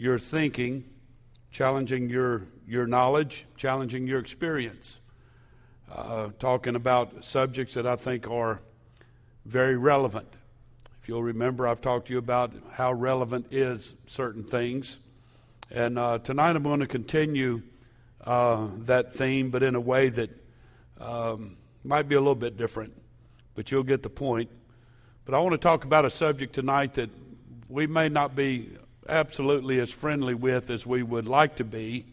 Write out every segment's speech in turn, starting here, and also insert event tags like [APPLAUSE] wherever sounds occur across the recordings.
your thinking, challenging your, your knowledge, challenging your experience. Uh, talking about subjects that I think are very relevant. If you'll remember, I've talked to you about how relevant is certain things. And uh, tonight I'm going to continue uh, that theme, but in a way that um, might be a little bit different, but you'll get the point. But I want to talk about a subject tonight that we may not be absolutely as friendly with as we would like to be.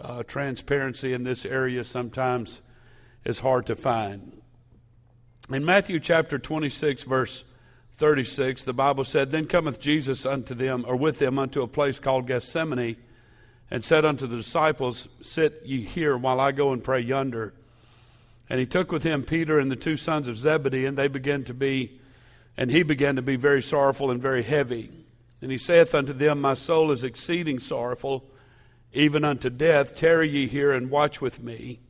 Uh, transparency in this area sometimes is hard to find. In Matthew chapter 26, verse 36, the Bible said, Then cometh Jesus unto them, or with them, unto a place called Gethsemane, and said unto the disciples, Sit ye here while I go and pray yonder. And he took with him Peter and the two sons of Zebedee, and they began to be, and he began to be very sorrowful and very heavy. And he saith unto them, My soul is exceeding sorrowful, even unto death. Tarry ye here and watch with me.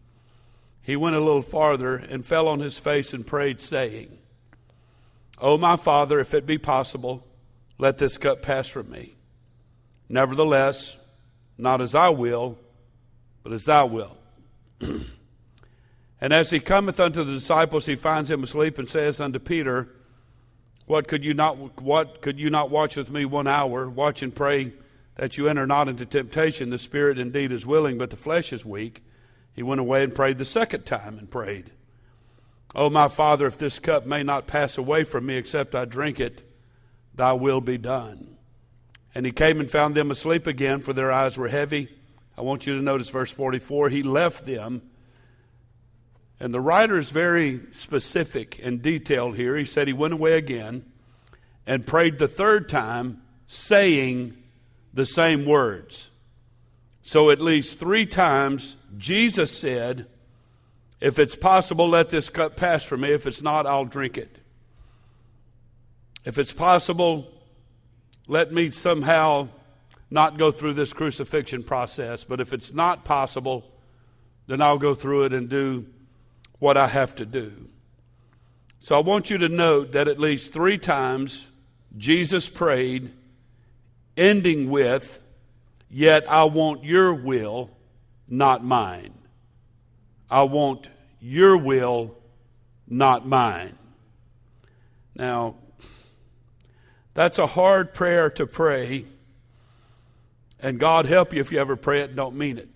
He went a little farther and fell on his face and prayed, saying, O my Father, if it be possible, let this cup pass from me. Nevertheless, not as I will, but as thou wilt. [CLEARS THROAT] and as he cometh unto the disciples, he finds them asleep and says unto Peter, What could you not what could you not watch with me one hour? Watch and pray that you enter not into temptation. The spirit indeed is willing, but the flesh is weak. He went away and prayed the second time and prayed, O my Father, if this cup may not pass away from me except I drink it, thy will be done. And he came and found them asleep again, for their eyes were heavy. I want you to notice verse 44. He left them. And the writer is very specific and detailed here. He said he went away again and prayed the third time, saying the same words. So at least three times, Jesus said, If it's possible, let this cup pass from me. If it's not, I'll drink it. If it's possible, let me somehow not go through this crucifixion process. But if it's not possible, then I'll go through it and do what I have to do. So I want you to note that at least three times Jesus prayed, ending with, Yet I want your will, not mine. I want your will, not mine. Now, that's a hard prayer to pray. And God help you if you ever pray it and don't mean it.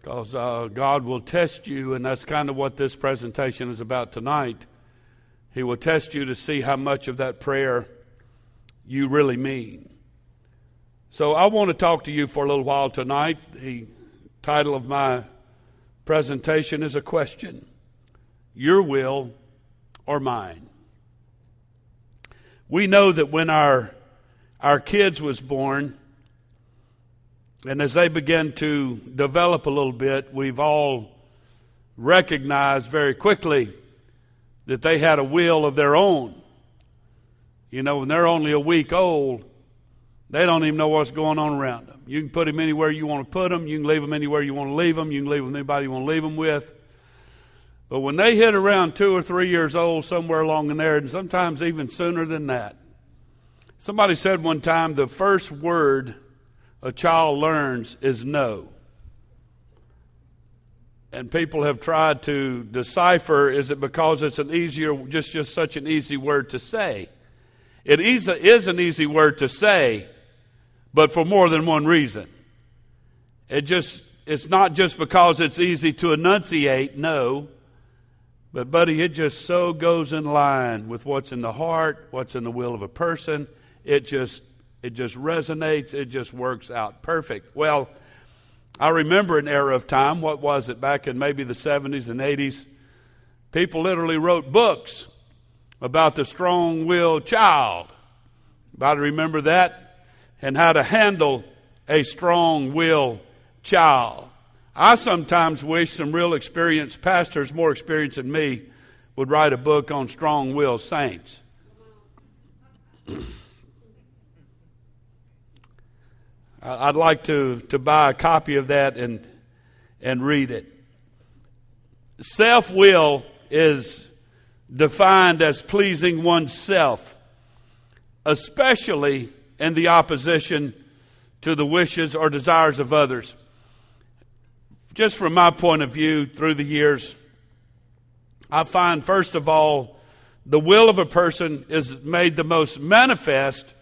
Because uh, God will test you, and that's kind of what this presentation is about tonight. He will test you to see how much of that prayer you really mean. So I want to talk to you for a little while tonight. The title of my presentation is a question Your will or mine? We know that when our, our kids was born, and as they begin to develop a little bit, we've all recognized very quickly that they had a will of their own. You know, when they're only a week old, they don't even know what's going on around them. You can put them anywhere you want to put them. You can leave them anywhere you want to leave them. You can leave them with anybody you want to leave them with. But when they hit around two or three years old, somewhere along in there, and sometimes even sooner than that, somebody said one time the first word a child learns is no. And people have tried to decipher is it because it's an easier, just, just such an easy word to say? It is, is an easy word to say, but for more than one reason. It just, it's not just because it's easy to enunciate, no. But, buddy, it just so goes in line with what's in the heart, what's in the will of a person. It just, it just resonates. It just works out perfect. Well, I remember an era of time. What was it back in maybe the 70s and 80s? People literally wrote books about the strong willed child. About to remember that? And how to handle a strong willed child. I sometimes wish some real experienced pastors, more experienced than me, would write a book on strong willed saints. [CLEARS THROAT] I'd like to, to buy a copy of that and, and read it. Self will is defined as pleasing oneself, especially in the opposition to the wishes or desires of others. Just from my point of view through the years, I find, first of all, the will of a person is made the most manifest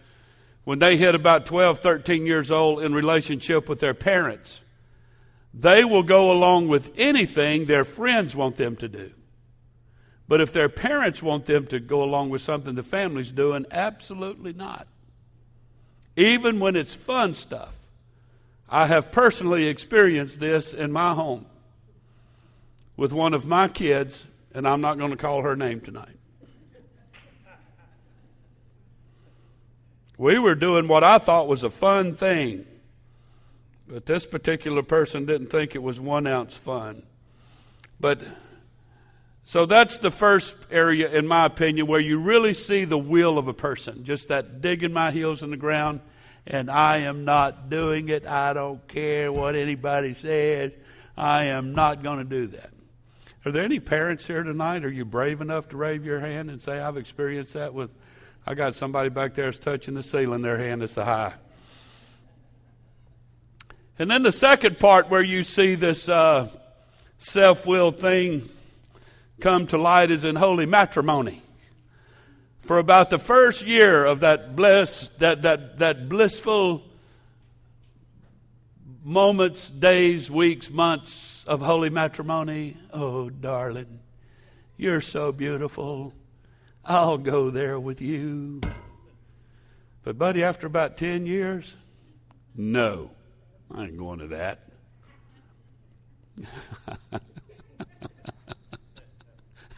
when they hit about 12, 13 years old in relationship with their parents. They will go along with anything their friends want them to do. But if their parents want them to go along with something the family's doing, absolutely not. Even when it's fun stuff. I have personally experienced this in my home with one of my kids, and I'm not going to call her name tonight. We were doing what I thought was a fun thing, but this particular person didn't think it was one ounce fun. But so that's the first area, in my opinion, where you really see the will of a person. Just that digging my heels in the ground, and I am not doing it. I don't care what anybody says. I am not going to do that. Are there any parents here tonight? Are you brave enough to raise your hand and say, I've experienced that with, I got somebody back there that's touching the ceiling, their hand is a high. And then the second part where you see this uh, self will thing come to light is in holy matrimony. For about the first year of that bliss, that, that, that blissful moments, days, weeks, months of holy matrimony, oh, darling, you're so beautiful. I'll go there with you. But, buddy, after about 10 years, no, I ain't going to that. [LAUGHS]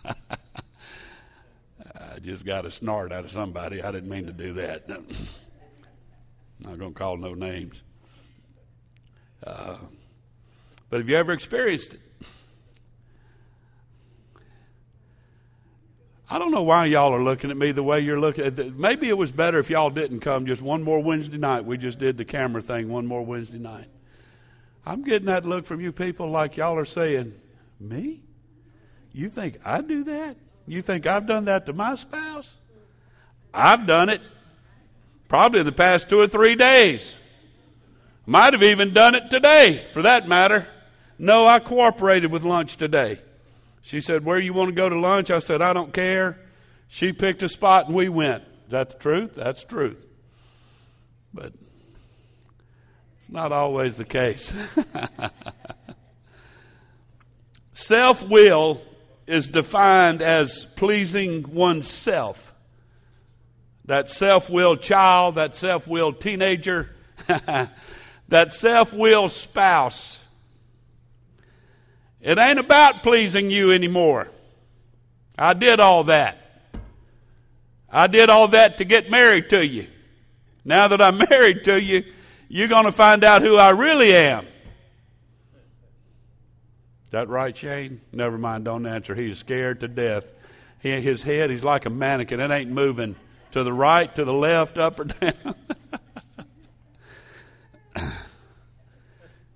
I just got a snort out of somebody. I didn't mean to do that. [CLEARS THROAT] Not going to call no names. Uh, but have you ever experienced it? I don't know why y'all are looking at me the way you're looking. At Maybe it was better if y'all didn't come just one more Wednesday night. We just did the camera thing one more Wednesday night. I'm getting that look from you people like y'all are saying, Me? You think I do that? You think I've done that to my spouse? I've done it. Probably in the past two or three days. Might have even done it today, for that matter. No, I cooperated with lunch today. She said, Where you want to go to lunch? I said, I don't care. She picked a spot and we went. Is that the truth? That's the truth. But it's not always the case. [LAUGHS] Self will is defined as pleasing oneself. That self willed child, that self willed teenager, [LAUGHS] that self willed spouse. It ain't about pleasing you anymore. I did all that. I did all that to get married to you. Now that I'm [LAUGHS] married to you, you're going to find out who I really am Is that right, Shane? Never mind, don't answer. He's scared to death. He, his head, he's like a mannequin. It ain't moving to the right, to the left, up or [LAUGHS] down.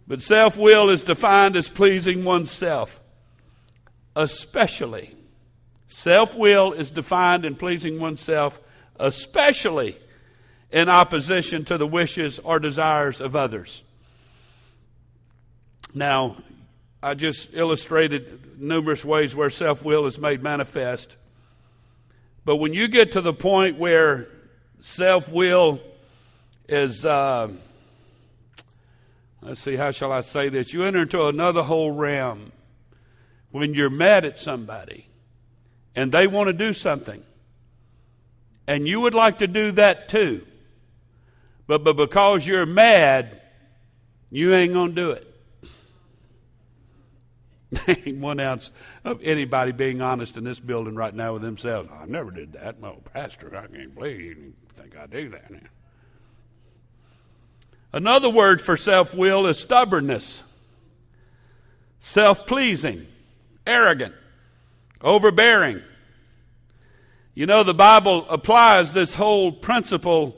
But self will is defined as pleasing oneself, especially. Self will is defined in pleasing oneself, especially in opposition to the wishes or desires of others. Now, I just illustrated numerous ways where self will is made manifest. But when you get to the point where self will is, uh, let's see, how shall I say this? You enter into another whole realm when you're mad at somebody and they want to do something. And you would like to do that too. But, but because you're mad, you ain't going to do it. [LAUGHS] ain't one ounce of anybody being honest in this building right now with themselves. I never did that. Well, Pastor, I can't believe you think I do that. Another word for self will is stubbornness, self pleasing, arrogant, overbearing. You know, the Bible applies this whole principle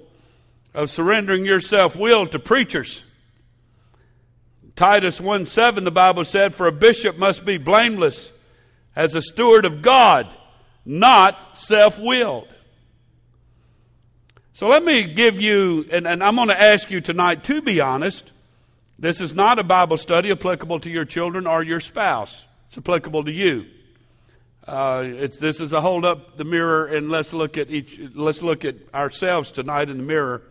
of surrendering your self will to preachers. Titus 1 7, the Bible said, For a bishop must be blameless as a steward of God, not self willed. So let me give you, and, and I'm going to ask you tonight to be honest. This is not a Bible study applicable to your children or your spouse. It's applicable to you. Uh, it's, this is a hold up the mirror and let's look at each. Let's look at ourselves tonight in the mirror.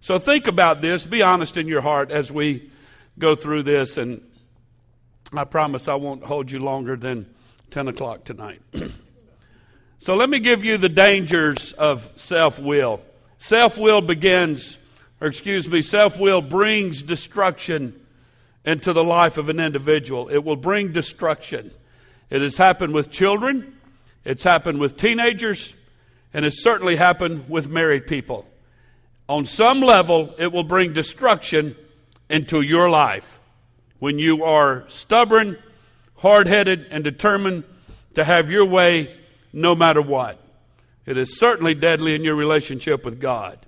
So think about this. Be honest in your heart as we go through this, and I promise I won't hold you longer than ten o'clock tonight. [CLEARS THROAT] so let me give you the dangers of self will. Self will begins, or excuse me, self will brings destruction into the life of an individual. It will bring destruction. It has happened with children, it's happened with teenagers, and it's certainly happened with married people. On some level, it will bring destruction into your life when you are stubborn, hard headed, and determined to have your way no matter what. It is certainly deadly in your relationship with God.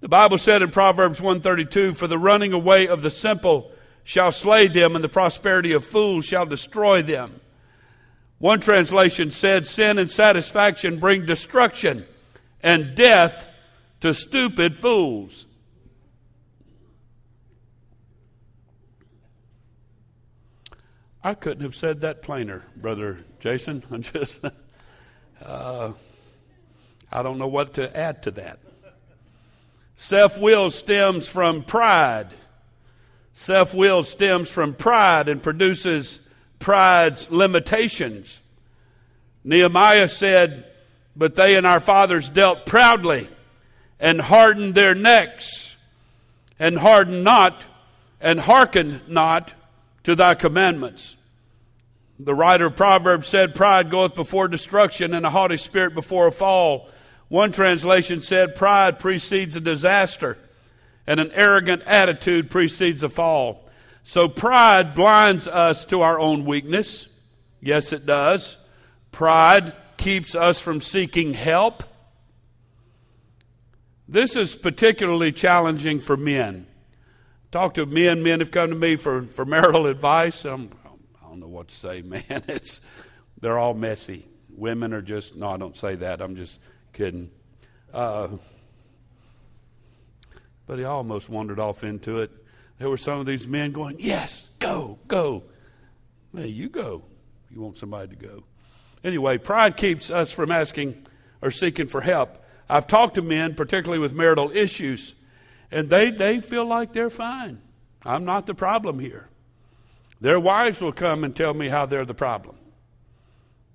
The Bible said in Proverbs 132, For the running away of the simple shall slay them, and the prosperity of fools shall destroy them. One translation said, Sin and satisfaction bring destruction, and death to stupid fools. I couldn't have said that plainer, Brother Jason. [LAUGHS] I'm just. Uh, I don't know what to add to that. Self will stems from pride. Self will stems from pride and produces pride's limitations. Nehemiah said, But they and our fathers dealt proudly and hardened their necks, and hardened not, and hearkened not to thy commandments. The writer of Proverbs said, Pride goeth before destruction, and a haughty spirit before a fall. One translation said, Pride precedes a disaster, and an arrogant attitude precedes a fall. So pride blinds us to our own weakness. Yes, it does. Pride keeps us from seeking help. This is particularly challenging for men. Talk to men, men have come to me for, for marital advice. I'm, I don't know what to say, [LAUGHS] man. It's, they're all messy. Women are just, no, I don't say that. I'm just kidding. Uh, but he almost wandered off into it. There were some of these men going, Yes, go, go. Hey, you go. You want somebody to go. Anyway, pride keeps us from asking or seeking for help. I've talked to men, particularly with marital issues, and they, they feel like they're fine. I'm not the problem here. Their wives will come and tell me how they're the problem.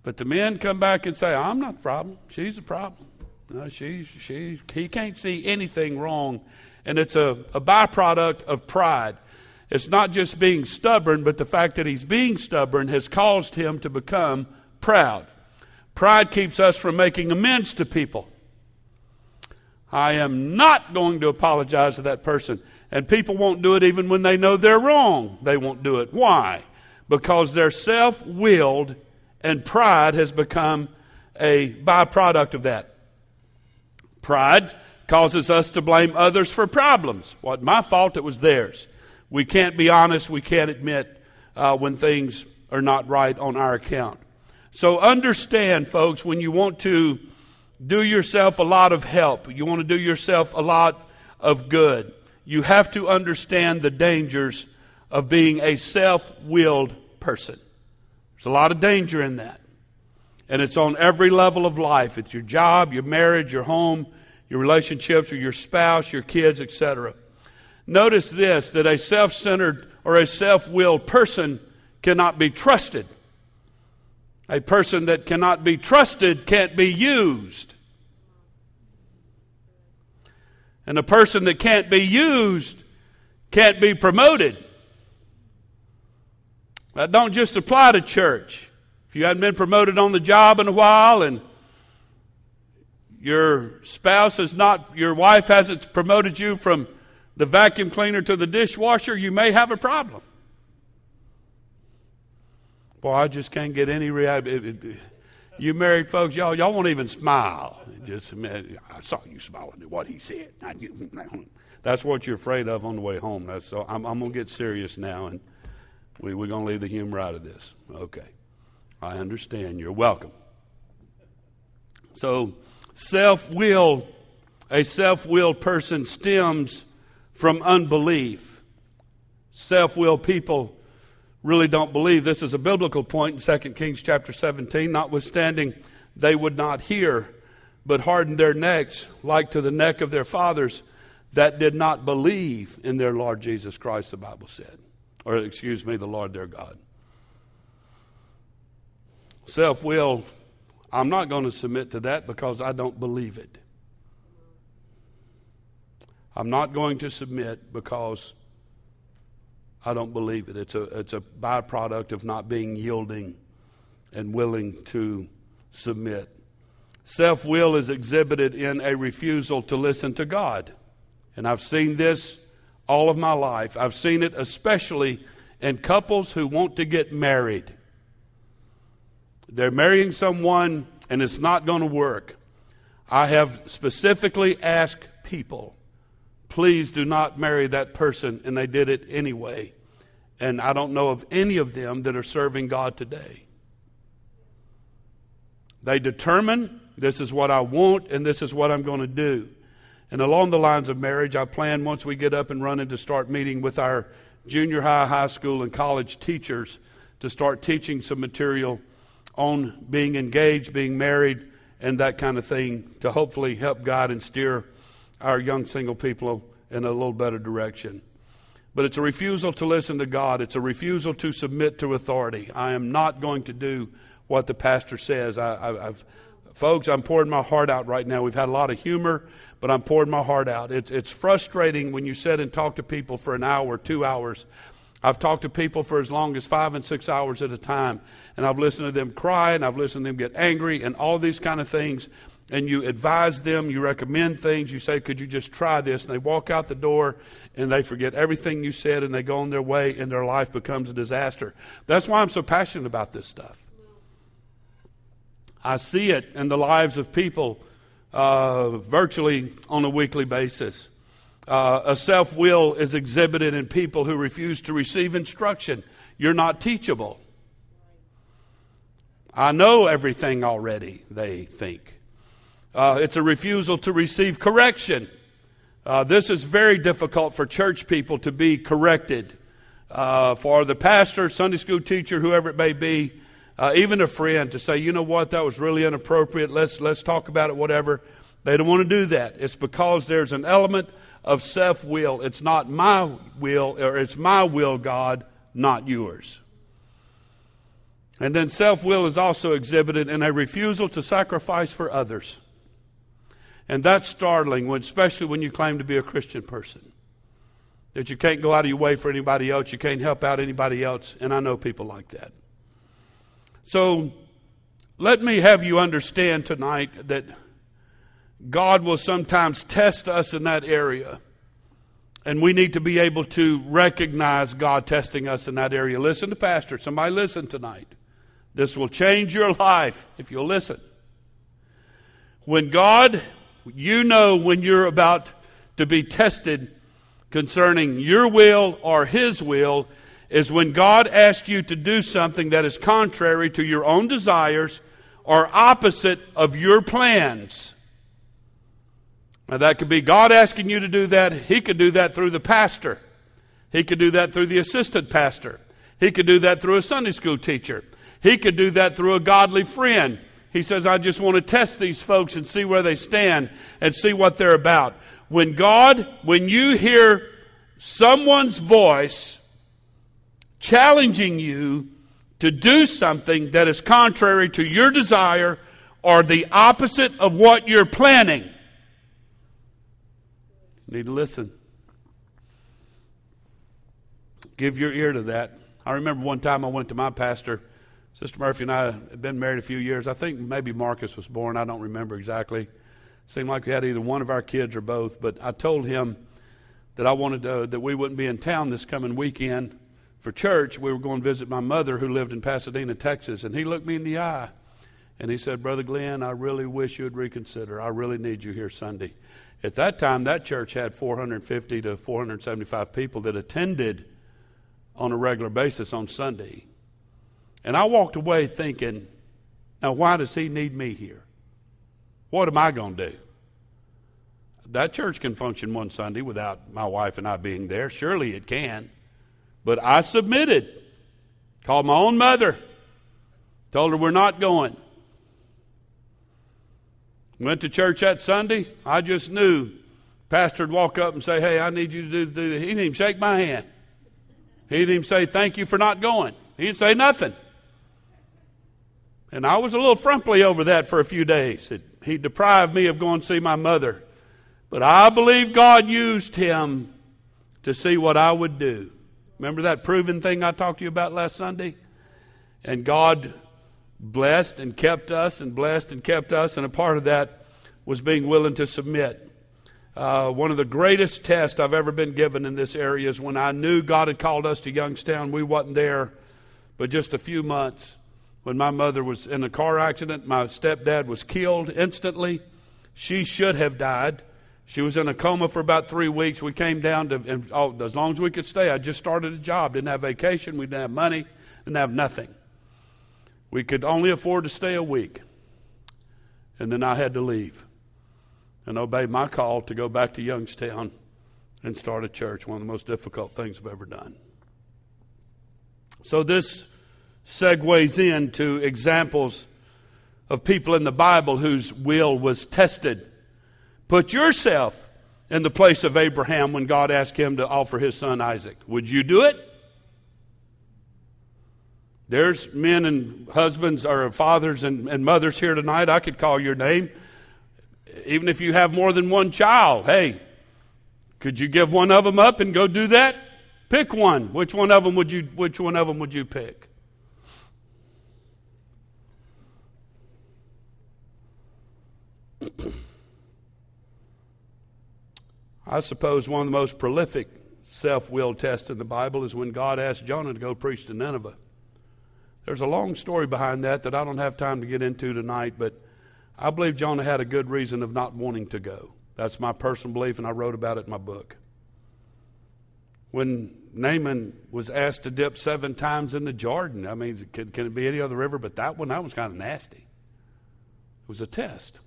But the men come back and say, I'm not the problem. She's the problem. No, she's, she, he can't see anything wrong. And it's a, a byproduct of pride. It's not just being stubborn, but the fact that he's being stubborn has caused him to become proud. Pride keeps us from making amends to people. I am not going to apologize to that person. And people won't do it even when they know they're wrong. They won't do it. Why? Because they're self willed and pride has become a byproduct of that. Pride causes us to blame others for problems. What my fault, it was theirs. We can't be honest, we can't admit uh, when things are not right on our account. So understand, folks, when you want to do yourself a lot of help, you want to do yourself a lot of good, you have to understand the dangers of being a self willed person. There's a lot of danger in that. And it's on every level of life. It's your job, your marriage, your home, your relationships with your spouse, your kids, etc. Notice this that a self centered or a self willed person cannot be trusted. A person that cannot be trusted can't be used. And a person that can't be used can't be promoted. That don't just apply to church. If you hadn't been promoted on the job in a while and your spouse has not, your wife hasn't promoted you from the vacuum cleaner to the dishwasher, you may have a problem. Boy, I just can't get any reaction. You married folks, y'all, y'all won't even smile. Just, I saw you smiling at what he said. [LAUGHS] That's what you're afraid of on the way home. That's so. I'm, I'm going to get serious now, and we, we're going to leave the humor out of this. Okay. I understand. You're welcome. So, self will A self willed person stems from unbelief. Self willed people really don't believe. This is a biblical point in 2 Kings chapter 17. Notwithstanding, they would not hear, but hardened their necks like to the neck of their fathers that did not believe in their Lord Jesus Christ, the Bible said. Or, excuse me, the Lord their God. Self will, I'm not going to submit to that because I don't believe it. I'm not going to submit because I don't believe it. It's a, it's a byproduct of not being yielding and willing to submit. Self will is exhibited in a refusal to listen to God. And I've seen this all of my life. I've seen it especially in couples who want to get married. They're marrying someone and it's not going to work. I have specifically asked people, please do not marry that person, and they did it anyway. And I don't know of any of them that are serving God today. They determine this is what I want and this is what I'm going to do. And along the lines of marriage, I plan once we get up and running to start meeting with our junior high, high school, and college teachers to start teaching some material on being engaged, being married, and that kind of thing to hopefully help guide and steer our young single people in a little better direction. But it's a refusal to listen to God. It's a refusal to submit to authority. I am not going to do what the pastor says. I, have folks, I'm pouring my heart out right now. We've had a lot of humor, but I'm pouring my heart out. It's, it's frustrating when you sit and talk to people for an hour, two hours. I've talked to people for as long as five and six hours at a time, and I've listened to them cry, and I've listened to them get angry, and all these kind of things. And you advise them, you recommend things, you say, Could you just try this? And they walk out the door and they forget everything you said and they go on their way, and their life becomes a disaster. That's why I'm so passionate about this stuff. I see it in the lives of people uh, virtually on a weekly basis. Uh, a self will is exhibited in people who refuse to receive instruction. You're not teachable. I know everything already, they think. Uh, it's a refusal to receive correction. Uh, this is very difficult for church people to be corrected. Uh, for the pastor, Sunday school teacher, whoever it may be, uh, even a friend to say, you know what, that was really inappropriate. Let's let's talk about it. Whatever. They don't want to do that. It's because there's an element of self will. It's not my will, or it's my will, God, not yours. And then self will is also exhibited in a refusal to sacrifice for others. And that's startling, when, especially when you claim to be a Christian person. That you can't go out of your way for anybody else, you can't help out anybody else. And I know people like that. So let me have you understand tonight that God will sometimes test us in that area. And we need to be able to recognize God testing us in that area. Listen to Pastor. Somebody listen tonight. This will change your life if you'll listen. When God, you know when you're about to be tested concerning your will or His will, is when God asks you to do something that is contrary to your own desires or opposite of your plans. Now, that could be God asking you to do that. He could do that through the pastor. He could do that through the assistant pastor. He could do that through a Sunday school teacher. He could do that through a godly friend. He says, I just want to test these folks and see where they stand and see what they're about. When God, when you hear someone's voice challenging you to do something that is contrary to your desire or the opposite of what you're planning. You need to listen. Give your ear to that. I remember one time I went to my pastor. Sister Murphy and I had been married a few years. I think maybe Marcus was born. I don't remember exactly. Seemed like we had either one of our kids or both. But I told him that I wanted to, that we wouldn't be in town this coming weekend for church, we were going to visit my mother who lived in Pasadena, Texas, and he looked me in the eye and he said, Brother Glenn, I really wish you would reconsider. I really need you here Sunday. At that time, that church had 450 to 475 people that attended on a regular basis on Sunday. And I walked away thinking, now why does he need me here? What am I going to do? That church can function one Sunday without my wife and I being there. Surely it can. But I submitted. Called my own mother. Told her we're not going. Went to church that Sunday. I just knew. Pastor would walk up and say, Hey, I need you to do, do this. He didn't even shake my hand. He didn't even say, Thank you for not going. He didn't say nothing. And I was a little frumpy over that for a few days. It, he deprived me of going to see my mother. But I believe God used him to see what I would do. Remember that proven thing I talked to you about last Sunday? And God blessed and kept us and blessed and kept us, and a part of that was being willing to submit. Uh, one of the greatest tests I've ever been given in this area is when I knew God had called us to Youngstown. We wasn't there, but just a few months. When my mother was in a car accident, my stepdad was killed instantly. She should have died. She was in a coma for about three weeks. We came down to, and oh, as long as we could stay, I just started a job. Didn't have vacation. We didn't have money. Didn't have nothing. We could only afford to stay a week. And then I had to leave and obey my call to go back to Youngstown and start a church, one of the most difficult things I've ever done. So this segues into examples of people in the Bible whose will was tested. Put yourself in the place of Abraham when God asked him to offer his son Isaac. Would you do it? There's men and husbands or fathers and, and mothers here tonight. I could call your name. Even if you have more than one child, hey, could you give one of them up and go do that? Pick one. Which one of them would you which one of them would you pick? [CLEARS THROAT] I suppose one of the most prolific self will tests in the Bible is when God asked Jonah to go preach to Nineveh. There's a long story behind that that I don't have time to get into tonight, but I believe Jonah had a good reason of not wanting to go. That's my personal belief, and I wrote about it in my book. When Naaman was asked to dip seven times in the Jordan, I mean, can, can it be any other river but that one? That was kind of nasty. It was a test.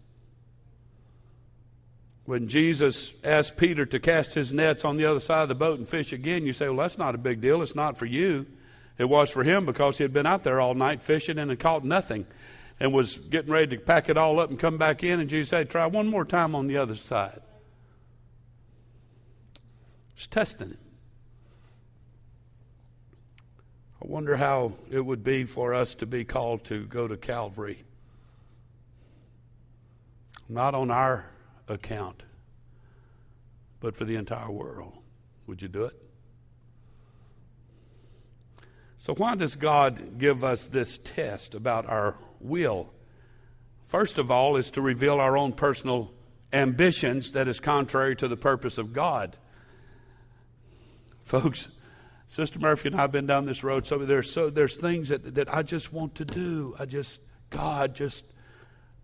When Jesus asked Peter to cast his nets on the other side of the boat and fish again, you say, well, that's not a big deal. It's not for you. It was for him because he had been out there all night fishing and had caught nothing and was getting ready to pack it all up and come back in. And Jesus said, Try one more time on the other side. Just testing him. I wonder how it would be for us to be called to go to Calvary. Not on our account, but for the entire world. Would you do it? So, why does God give us this test about our will? First of all, is to reveal our own personal ambitions that is contrary to the purpose of God. Folks, Sister Murphy and I have been down this road. So there's so there's things that, that I just want to do. I just God just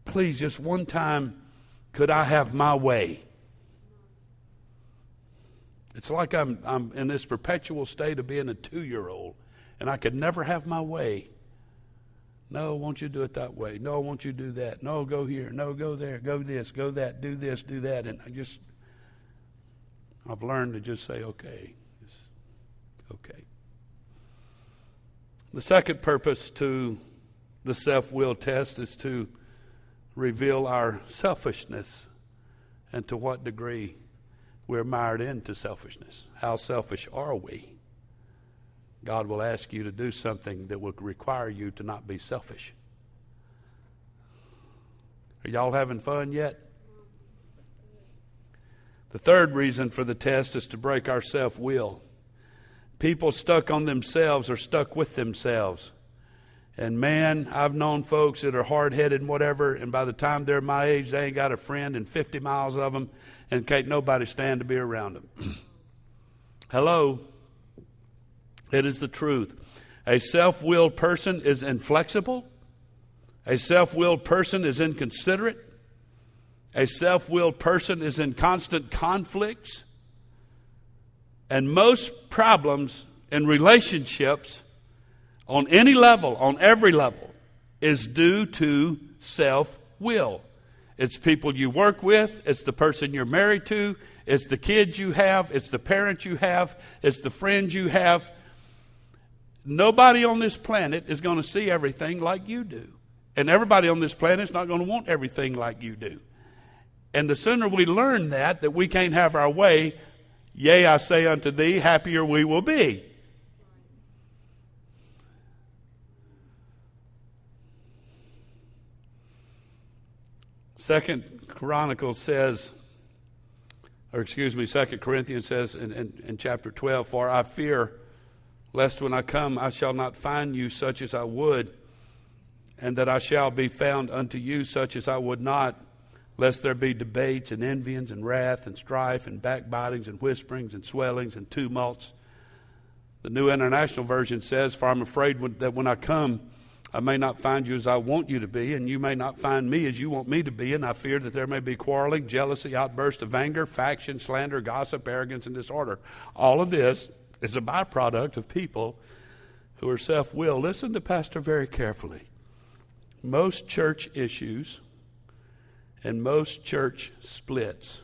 please just one time could I have my way? It's like I'm I'm in this perpetual state of being a two year old and I could never have my way. No, won't you do it that way? No, won't you do that? No, go here. No, go there. Go this. Go that. Do this. Do that. And I just, I've learned to just say, okay, just, okay. The second purpose to the self will test is to reveal our selfishness and to what degree we're mired into selfishness. How selfish are we? God will ask you to do something that will require you to not be selfish. Are y'all having fun yet? The third reason for the test is to break our self will. People stuck on themselves are stuck with themselves. And man, I've known folks that are hard headed and whatever, and by the time they're my age, they ain't got a friend in 50 miles of them, and can't nobody stand to be around them. [CLEARS THROAT] Hello? It is the truth. A self willed person is inflexible. A self willed person is inconsiderate. A self willed person is in constant conflicts. And most problems in relationships, on any level, on every level, is due to self will. It's people you work with, it's the person you're married to, it's the kids you have, it's the parents you have, it's the friends you have. Nobody on this planet is going to see everything like you do. And everybody on this planet is not going to want everything like you do. And the sooner we learn that, that we can't have our way, yea, I say unto thee, happier we will be. Second Chronicles says, or excuse me, Second Corinthians says in, in, in chapter 12, For I fear lest when I come I shall not find you such as I would, and that I shall be found unto you such as I would not, lest there be debates and envyings and wrath and strife and backbitings and whisperings and swellings and tumults. The New International Version says, For I'm afraid that when I come, I may not find you as I want you to be, and you may not find me as you want me to be, and I fear that there may be quarreling, jealousy, outburst of anger, faction, slander, gossip, arrogance, and disorder. All of this is a byproduct of people who are self willed. Listen to Pastor very carefully. Most church issues and most church splits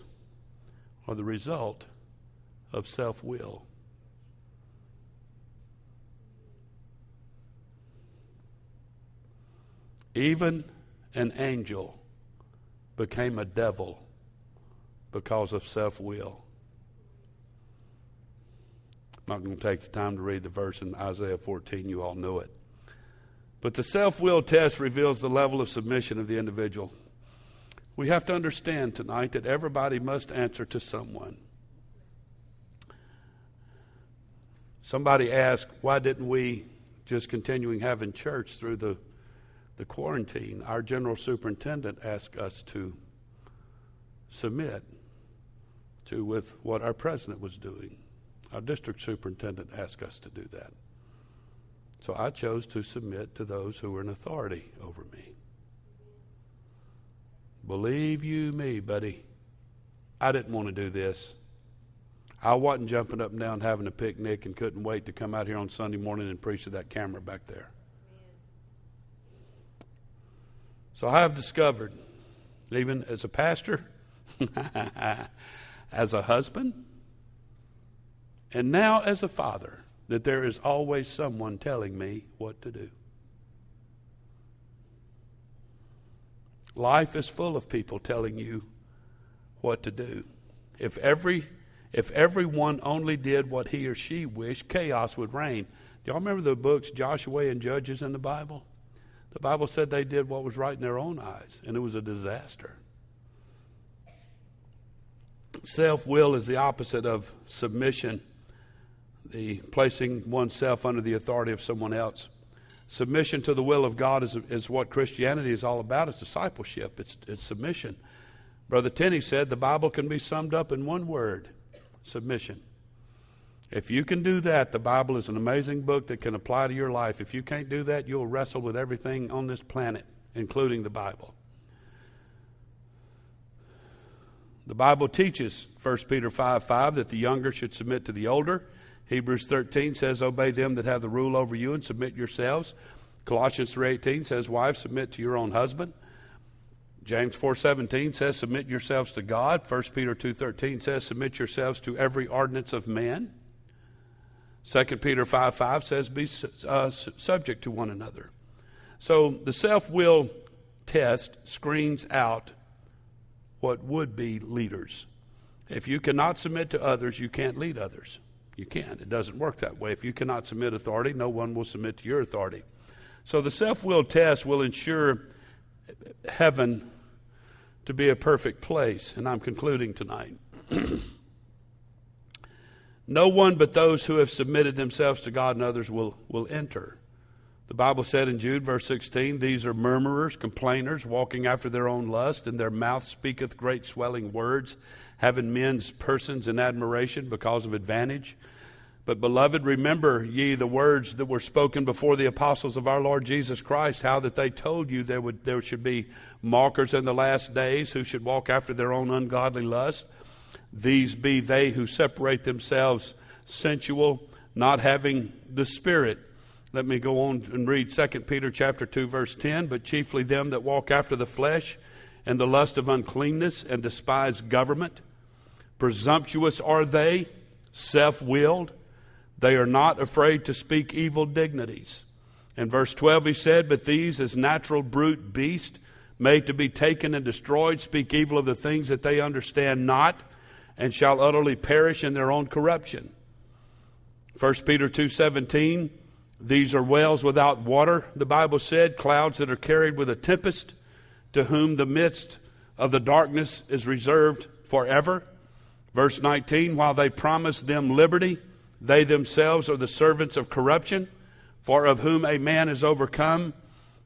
are the result of self will. Even an angel became a devil because of self will. I'm not going to take the time to read the verse in Isaiah 14, you all know it. But the self will test reveals the level of submission of the individual. We have to understand tonight that everybody must answer to someone. Somebody asked, why didn't we just continuing having church through the the quarantine, our general superintendent asked us to submit to with what our president was doing. Our district superintendent asked us to do that. So I chose to submit to those who were in authority over me. Believe you me, buddy, I didn't want to do this. I wasn't jumping up and down having a picnic and couldn't wait to come out here on Sunday morning and preach to that camera back there. So I have discovered, even as a pastor, [LAUGHS] as a husband, and now as a father, that there is always someone telling me what to do. Life is full of people telling you what to do. If every if everyone only did what he or she wished, chaos would reign. Do y'all remember the books Joshua and Judges in the Bible? The Bible said they did what was right in their own eyes, and it was a disaster. Self will is the opposite of submission, the placing oneself under the authority of someone else. Submission to the will of God is, is what Christianity is all about. It's discipleship, it's, it's submission. Brother Tenney said the Bible can be summed up in one word submission. If you can do that, the Bible is an amazing book that can apply to your life. If you can't do that, you'll wrestle with everything on this planet, including the Bible. The Bible teaches, 1 Peter 5 5, that the younger should submit to the older. Hebrews 13 says, Obey them that have the rule over you and submit yourselves. Colossians 3.18 says, Wives, submit to your own husband. James 4:17 says submit yourselves to God. 1 Peter 2:13 says submit yourselves to every ordinance of man. 2 Peter 5 5 says, Be uh, subject to one another. So the self will test screens out what would be leaders. If you cannot submit to others, you can't lead others. You can't. It doesn't work that way. If you cannot submit authority, no one will submit to your authority. So the self will test will ensure heaven to be a perfect place. And I'm concluding tonight. [CLEARS THROAT] No one but those who have submitted themselves to God and others will, will enter. The Bible said in Jude, verse 16, These are murmurers, complainers, walking after their own lust, and their mouth speaketh great swelling words, having men's persons in admiration because of advantage. But, beloved, remember ye the words that were spoken before the apostles of our Lord Jesus Christ, how that they told you there, would, there should be mockers in the last days who should walk after their own ungodly lust these be they who separate themselves sensual, not having the Spirit. Let me go on and read 2 Peter chapter 2 verse 10, but chiefly them that walk after the flesh and the lust of uncleanness and despise government. Presumptuous are they, self willed. They are not afraid to speak evil dignities. In verse 12, he said, But these, as natural brute beasts, made to be taken and destroyed, speak evil of the things that they understand not, and shall utterly perish in their own corruption. 1 Peter 2:17 These are wells without water the Bible said clouds that are carried with a tempest to whom the midst of the darkness is reserved forever verse 19 while they promise them liberty they themselves are the servants of corruption for of whom a man is overcome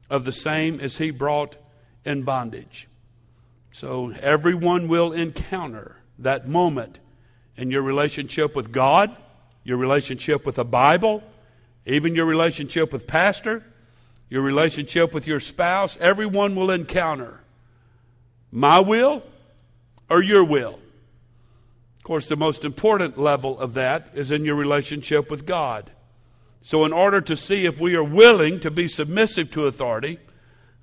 of the same is he brought in bondage so everyone will encounter that moment in your relationship with God your relationship with the Bible, even your relationship with pastor, your relationship with your spouse, everyone will encounter my will or your will. Of course, the most important level of that is in your relationship with God. So, in order to see if we are willing to be submissive to authority,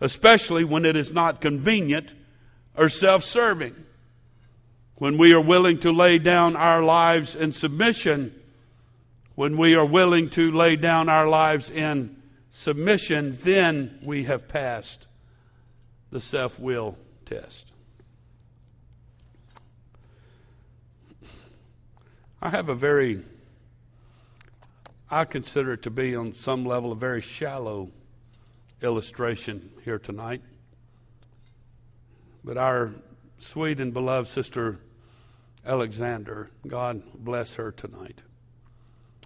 especially when it is not convenient or self serving, when we are willing to lay down our lives in submission when we are willing to lay down our lives in submission, then we have passed the self will test. I have a very, I consider it to be on some level a very shallow illustration here tonight. But our sweet and beloved sister Alexander, God bless her tonight.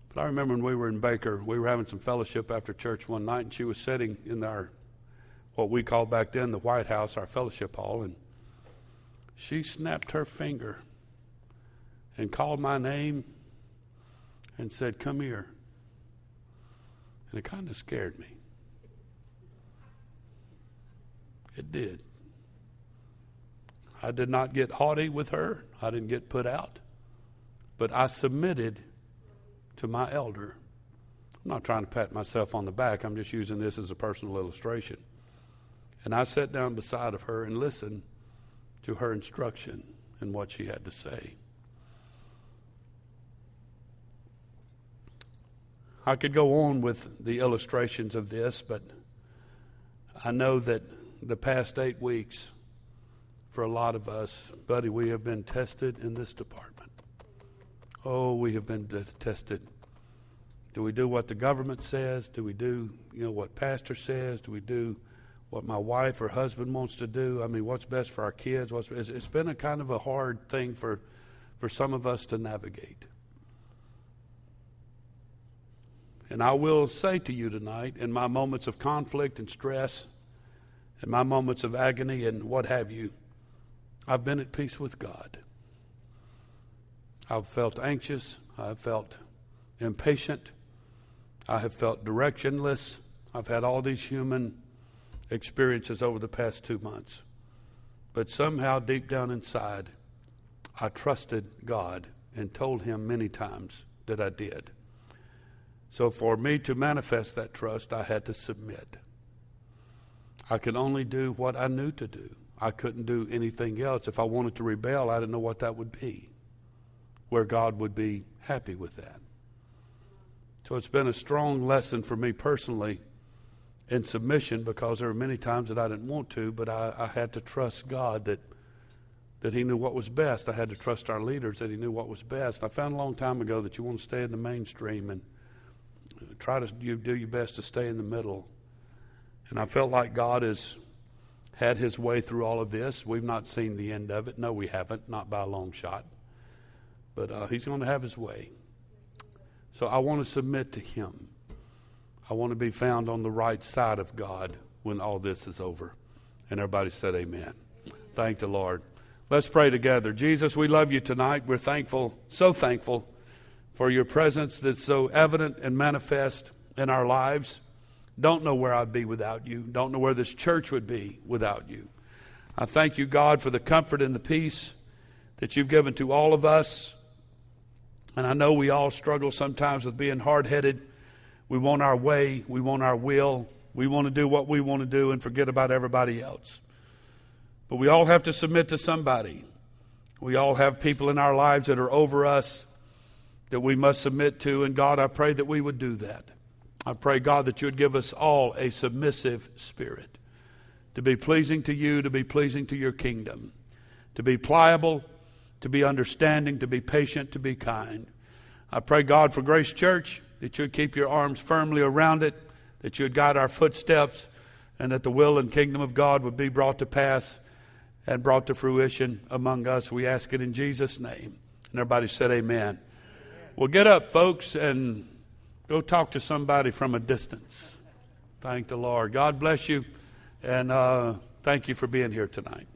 But I remember when we were in Baker, we were having some fellowship after church one night, and she was sitting in our, what we called back then the White House, our fellowship hall, and she snapped her finger and called my name and said, Come here. And it kind of scared me. It did. I did not get haughty with her, I didn't get put out, but I submitted to my elder. I'm not trying to pat myself on the back, I'm just using this as a personal illustration. And I sat down beside of her and listened to her instruction and what she had to say. I could go on with the illustrations of this, but I know that the past eight weeks, for a lot of us, buddy, we have been tested in this department. Oh, we have been tested. Do we do what the government says? Do we do, you know, what pastor says? Do we do what my wife or husband wants to do? I mean, what's best for our kids? What's, it's been a kind of a hard thing for, for some of us to navigate. And I will say to you tonight, in my moments of conflict and stress, in my moments of agony and what have you, I've been at peace with God. I've felt anxious. I've felt impatient. I have felt directionless. I've had all these human experiences over the past two months. But somehow, deep down inside, I trusted God and told Him many times that I did. So, for me to manifest that trust, I had to submit. I could only do what I knew to do. I couldn't do anything else. If I wanted to rebel, I didn't know what that would be where God would be happy with that. So it's been a strong lesson for me personally in submission because there were many times that I didn't want to, but I, I had to trust God that that He knew what was best. I had to trust our leaders that He knew what was best. I found a long time ago that you want to stay in the mainstream and try to you do your best to stay in the middle. And I felt like God has had His way through all of this. We've not seen the end of it. No, we haven't, not by a long shot. But uh, he's going to have his way. So I want to submit to him. I want to be found on the right side of God when all this is over. And everybody said, Amen. Thank the Lord. Let's pray together. Jesus, we love you tonight. We're thankful, so thankful for your presence that's so evident and manifest in our lives. Don't know where I'd be without you. Don't know where this church would be without you. I thank you, God, for the comfort and the peace that you've given to all of us. And I know we all struggle sometimes with being hard headed. We want our way, we want our will, we want to do what we want to do and forget about everybody else. But we all have to submit to somebody. We all have people in our lives that are over us that we must submit to. And God, I pray that we would do that. I pray, God, that you would give us all a submissive spirit to be pleasing to you, to be pleasing to your kingdom, to be pliable, to be understanding, to be patient, to be kind. I pray, God, for Grace Church, that you'd keep your arms firmly around it, that you'd guide our footsteps, and that the will and kingdom of God would be brought to pass and brought to fruition among us. We ask it in Jesus' name. And everybody said, Amen. Well, get up, folks, and go talk to somebody from a distance. Thank the Lord. God bless you, and uh, thank you for being here tonight.